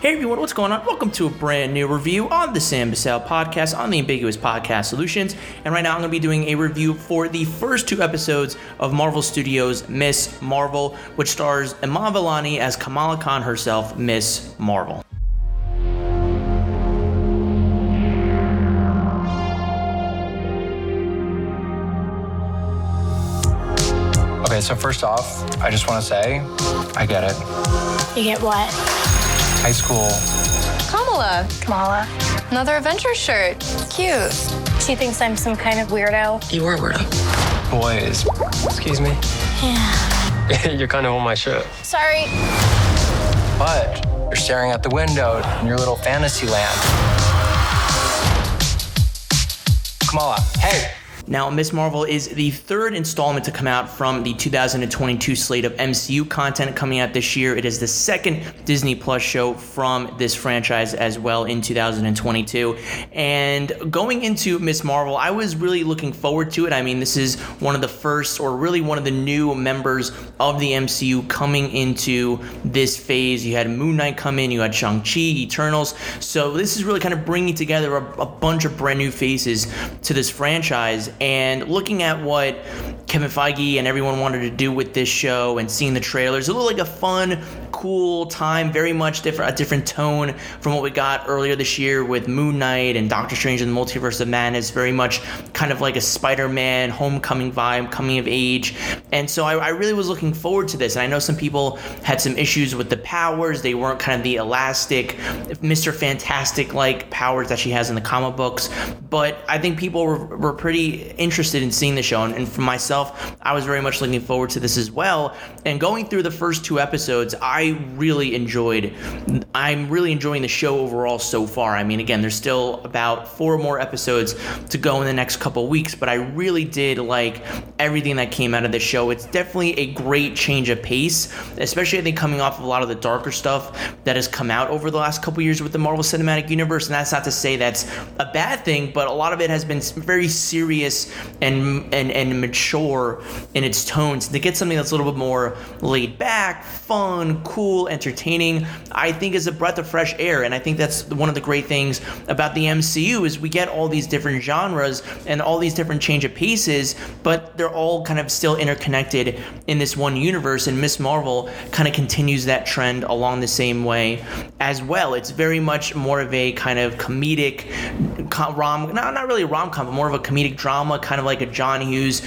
Hey everyone, what's going on? Welcome to a brand new review on the Sam Bussell podcast on the Ambiguous Podcast Solutions. And right now I'm going to be doing a review for the first two episodes of Marvel Studios' Miss Marvel, which stars Iman Vellani as Kamala Khan herself, Miss Marvel. Okay, so first off, I just want to say, I get it. You get what? High school. Kamala, Kamala. another adventure shirt. Cute. She thinks I'm some kind of weirdo. You are a weirdo. Boys. Excuse me. Yeah. You're kind of on my shirt. Sorry. But you're staring out the window in your little fantasy land. Kamala, hey! Now, Miss Marvel is the third installment to come out from the 2022 slate of MCU content coming out this year. It is the second Disney Plus show from this franchise as well in 2022. And going into Miss Marvel, I was really looking forward to it. I mean, this is one of the first, or really one of the new members of the MCU coming into this phase. You had Moon Knight come in, you had Shang-Chi, Eternals. So this is really kind of bringing together a, a bunch of brand new faces to this franchise and looking at what Kevin Feige and everyone wanted to do with this show and seeing the trailers, it looked like a fun, cool time, very much different, a different tone from what we got earlier this year with Moon Knight and Doctor Strange and the Multiverse of Madness, very much kind of like a Spider-Man homecoming vibe, coming of age. And so I, I really was looking forward to this. And I know some people had some issues with the powers. They weren't kind of the elastic, Mr. Fantastic like powers that she has in the comic books. But I think people were, were pretty interested in seeing the show. And, and for myself, I was very much looking forward to this as well. And going through the first two episodes, I really enjoyed. I'm really enjoying the show overall so far. I mean, again, there's still about four more episodes to go in the next couple weeks, but I really did like everything that came out of the show. It's definitely a great change of pace, especially I think coming off of a lot of the darker stuff that has come out over the last couple years with the Marvel Cinematic Universe. And that's not to say that's a bad thing, but a lot of it has been very serious and and and mature in its tones. To get something that's a little bit more laid back, fun, cool, entertaining, I think is a breath of fresh air. And I think that's one of the great things about the MCU is we get all these different genres and all these different change of paces, but they're all kind of still interconnected in this one universe. And Miss Marvel kind of continues that trend along the same way as well. It's very much more of a kind of comedic com- rom, not not really rom com, but more of a comedic drama, kind of like a John Hughes,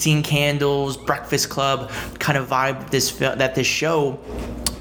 Sixteen Candles, Breakfast Club kind of vibe. This that this show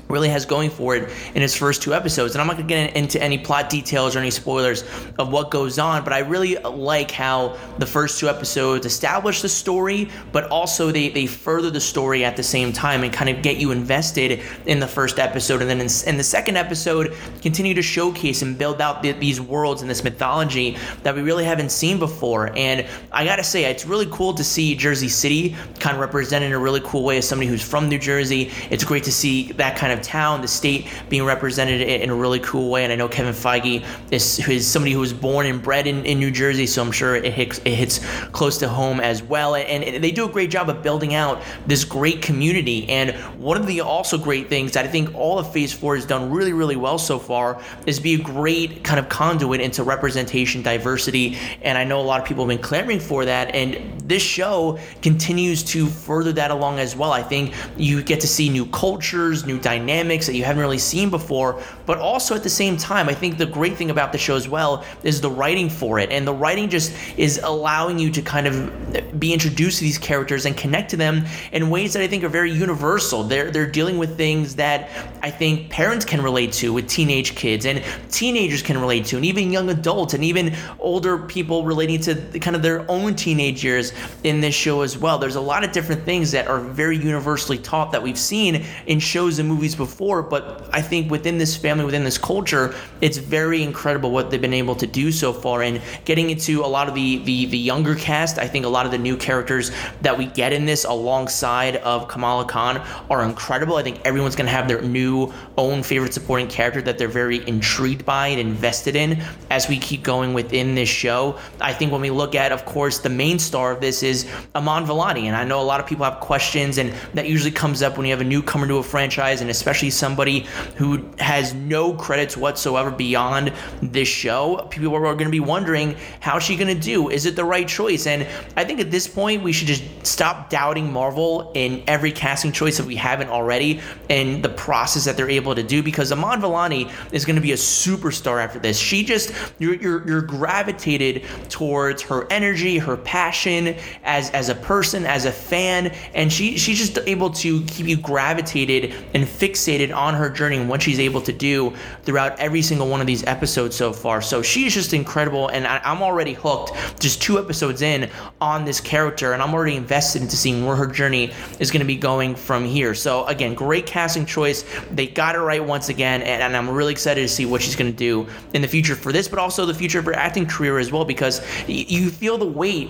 really has going for it in its first two episodes. And I'm not gonna get into any plot details or any spoilers of what goes on, but I really like how the first two episodes establish the story, but also they, they further the story at the same time and kind of get you invested in the first episode. And then in, in the second episode, continue to showcase and build out the, these worlds and this mythology that we really haven't seen before. And I gotta say, it's really cool to see Jersey City kind of represented in a really cool way as somebody who's from New Jersey. It's great to see that kind of town, the state being represented in, a really cool way. And I know Kevin Feige is, is somebody who was born and bred in, in New Jersey, so I'm sure it hits, it hits close to home as well. And, and they do a great job of building out this great community. And one of the also great things that I think all of Phase 4 has done really, really well so far is be a great kind of conduit into representation, diversity. And I know a lot of people have been clamoring for that. And this show continues to further that along as well. I think you get to see new cultures, new dynamics that you haven't really seen before, but also at the same time, I think the great thing about the show as well is the writing for it. And the writing just is allowing you to kind of be introduced to these characters and connect to them in ways that I think are very universal. They're they're dealing with things that I think parents can relate to with teenage kids and teenagers can relate to, and even young adults and even older people relating to kind of their own teenage years in this show as well. There's a lot of different things that are very universally taught that we've seen in shows and movies before, but I think within this family, within this culture, it's very incredible what they've been able to do so far. And getting into a lot of the the, the younger cast, I think a lot of the new characters that we get in this alongside of Kamala Khan are incredible. I think everyone's gonna have their new own favorite supporting character that they're very intrigued by and invested in as we keep going within this show. I think when we look at, of course, the main star of this is Iman Vellani, and I know a lot of people have questions, and that usually comes up when you have a newcomer to a franchise, and especially especially somebody who has no credits whatsoever beyond this show. People are going to be wondering how's she going to do? Is it the right choice? And I think at this point we should just stop doubting Marvel in every casting choice that we haven't already, and the process that they're able to do because Iman Vellani is going to be a superstar after this. She just you're you're, you're gravitated towards her energy, her passion as as a person, as a fan, and she she's just able to keep you gravitated and fixated on her journey and what she's able to do throughout every single one of these episodes so far. So she's just incredible, and I, I'm already hooked just two episodes in on this character, and I'm already invested into seeing where her journey is going to be going from here. So again, great casting choice. They got it right once again, and, and I'm really excited to see what she's going to do in the future for this, but also the future of her acting career as well, because y- you feel the weight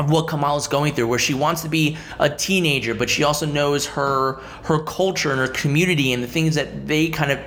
of what Kamala's going through, where she wants to be a teenager, but she also knows her her culture and her community and the things that they kind of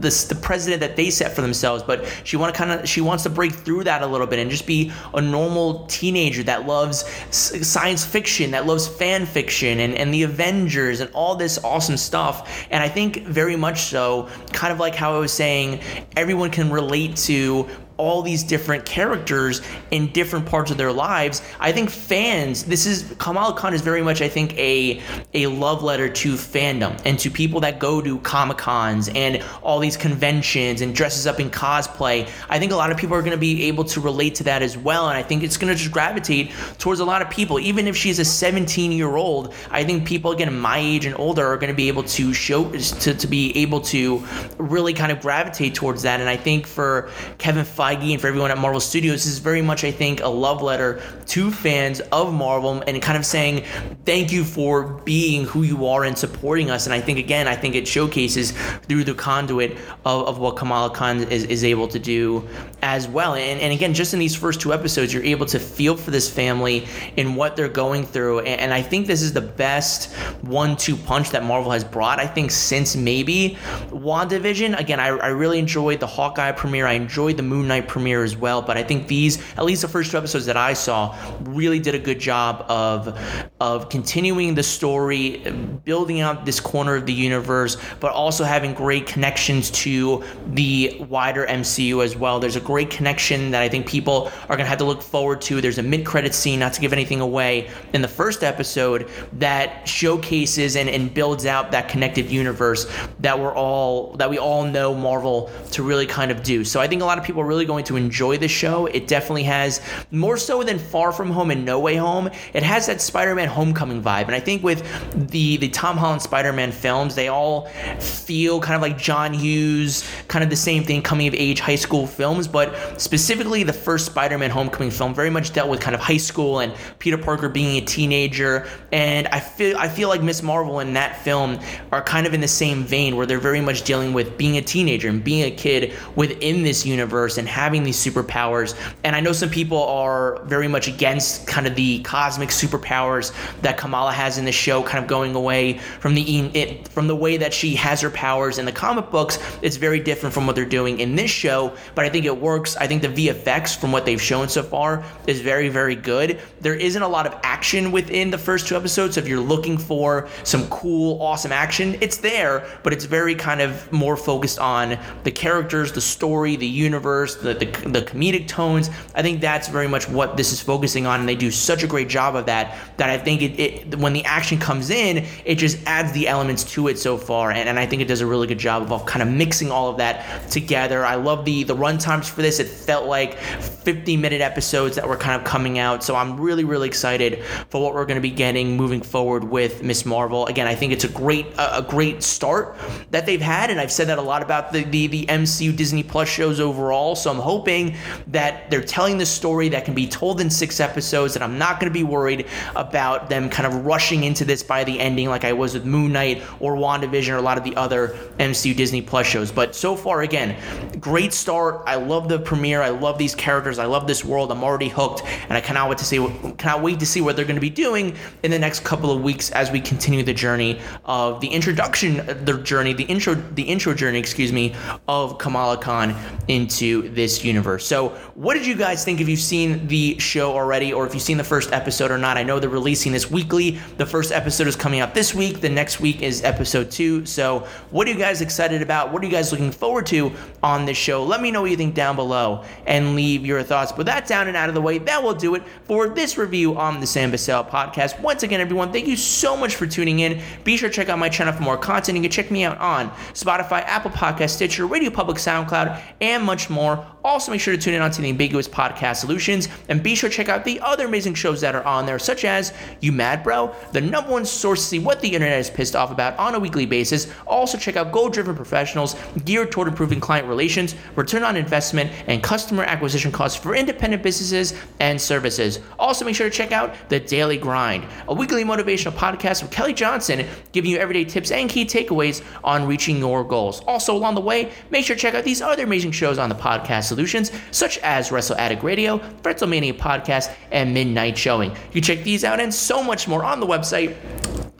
the, the president that they set for themselves. But she want to kind of she wants to break through that a little bit and just be a normal teenager that loves science fiction, that loves fan fiction and and the Avengers and all this awesome stuff. And I think very much so, kind of like how I was saying, everyone can relate to all these different characters in different parts of their lives. I think fans, this is Kamala Khan is very much, I think, a a love letter to fandom and to people that go to Comic Cons and all these conventions and dresses up in cosplay. I think a lot of people are going to be able to relate to that as well, and I think it's going to just gravitate towards a lot of people. Even if she's a 17 year old, I think people again my age and older are going to be able to show to, to be able to really kind of gravitate towards that. And I think for Kevin Feige and for everyone at Marvel Studios, is very much, I think, a love letter to fans of Marvel and kind of saying thank you for being who you are and supporting us. And I think, again, I think it showcases through the conduit of, of what Kamala Khan is, is able to do as well. And, and again, just in these first two episodes, you're able to feel for this family and what they're going through. And, and I think this is the best one two punch that Marvel has brought, I think, since maybe WandaVision. Again, I, I really enjoyed the Hawkeye premiere, I enjoyed the Moon Premiere as well. But I think these, at least the first two episodes that I saw, really did a good job of of continuing the story, building out this corner of the universe, but also having great connections to the wider MCU as well. There's a great connection that I think people are gonna have to look forward to. There's a mid-credit scene, not to give anything away, in the first episode that showcases and, and builds out that connected universe that we're all that we all know Marvel to really kind of do. So I think a lot of people are really going to enjoy the show. It definitely has more so than Far From Home and No Way Home. It has that Spider-Man Homecoming vibe, and I think with the the Tom Holland Spider-Man films, they all feel kind of like John Hughes, kind of the same thing, coming of age high school films. But specifically, the first Spider-Man Homecoming film very much dealt with kind of high school and Peter Parker being a teenager, and I feel I feel like Miss Marvel in that film are kind of in the same vein, where they're very much dealing with being a teenager and being a kid within this universe and having these superpowers. And I know some people are very much against kind of the cosmic superpowers that Kamala has in the show, kind of going away from the it, from the way that she has her powers in the comic books. It's very different from what they're doing in this show, but I think it works. I think the VFX from what they've shown so far is very very good. There isn't a lot of action within the first two episodes, so if you're looking for some cool, awesome action, it's there, but it's very kind of more focused on the characters, the story, the universe, the, the, the comedic tones. I think that's very much what this is focusing on, and they do such a great job of that that I think it, it when the action comes in, it just adds the elements to it so far, and, and I think it does a really good job of kind of mixing all of that together. I love the the run times for this. It felt like 50 minute episodes that were kind of coming out, so I'm really really excited for what we're going to be getting moving forward with Miss Marvel. Again, I think it's a great a, a great start that they've had, and I've said that a lot about the the, the MCU Disney Plus shows overall. So I'm hoping that they're telling the story that can be told in six episodes, and I'm not going to be worried about them kind of rushing into this by the ending like I was with Moon Knight or WandaVision or a lot of the other MCU Disney Plus shows. But so far, again, great start. I love the premiere. I love these characters. I love this world. I'm already hooked, and I cannot wait to see what, cannot wait to see what they're going to be doing in the next couple of weeks as we continue the journey of the introduction, the journey, the intro, the intro journey, excuse me, of Kamala Khan into this this universe. So, what did you guys think if you've seen the show already or if you've seen the first episode or not? I know they're releasing this weekly. The first episode is coming out this week, the next week is episode two. So, what are you guys excited about? What are you guys looking forward to on this show? Let me know what you think down below and leave your thoughts. But that down and out of the way, that will do it for this review on the Sam Bussell podcast. Once again, everyone, thank you so much for tuning in. Be sure to check out my channel for more content. You can check me out on Spotify, Apple Podcast, Stitcher, Radio Public, SoundCloud, and much more. Also, make sure to tune in onto the Ambiguous Podcast Solutions and be sure to check out the other amazing shows that are on there, such as You Mad Bro, the number one source to see what the internet is pissed off about on a weekly basis. Also, check out Goal Driven Professionals, geared toward improving client relations, return on investment, and customer acquisition costs for independent businesses and services. Also, make sure to check out The Daily Grind, a weekly motivational podcast with Kelly Johnson, giving you everyday tips and key takeaways on reaching your goals. Also, along the way, make sure to check out these other amazing shows on the podcast solutions, such as Wrestle Addict Radio, Fretzelmania Podcast, and Midnight Showing. You check these out and so much more on the website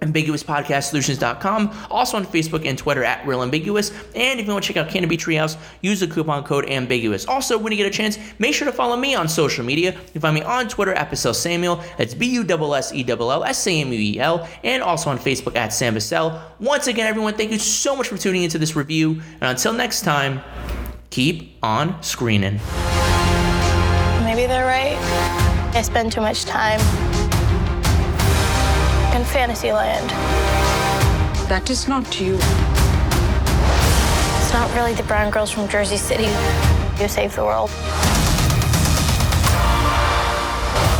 ambiguouspodcastsolutions.com, also on Facebook and Twitter at Real Ambiguous. And if you want to check out Canopy Treehouse, use the coupon code Ambiguous. Also, when you get a chance, make sure to follow me on social media. You can find me on Twitter at Bussell Samuel. That's B U S S E L L S A M U E L, and also on Facebook at Sam Bussell. Once again, everyone, thank you so much for tuning into this review. And until next time, keep on screening. Maybe they're right. I spend too much time in Fantasyland. That is not you. It's not really the brown girls from Jersey City who save the world.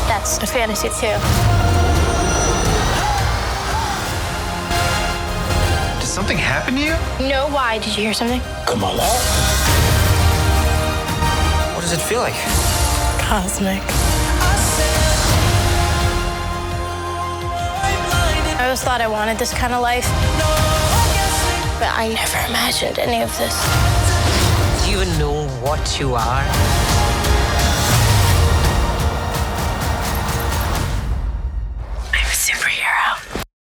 That's a fantasy too. Did something happen to you? No, why? Did you hear something? What does it feel like? Cosmic. I always thought I wanted this kind of life. But I never imagined any of this. Do you even know what you are?